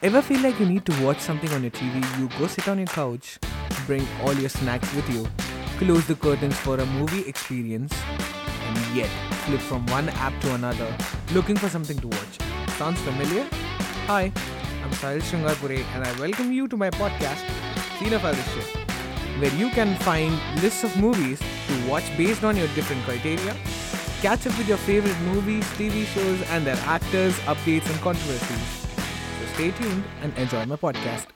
Ever feel like you need to watch something on your TV? You go sit on your couch, bring all your snacks with you, close the curtains for a movie experience, and yet flip from one app to another looking for something to watch. Sounds familiar? Hi, I'm Sahil Shringarpure and I welcome you to my podcast, Cinephile where you can find lists of movies to watch based on your different criteria, catch up with your favorite movies, TV shows, and their actors, updates, and controversies. So stay tuned and enjoy my podcast.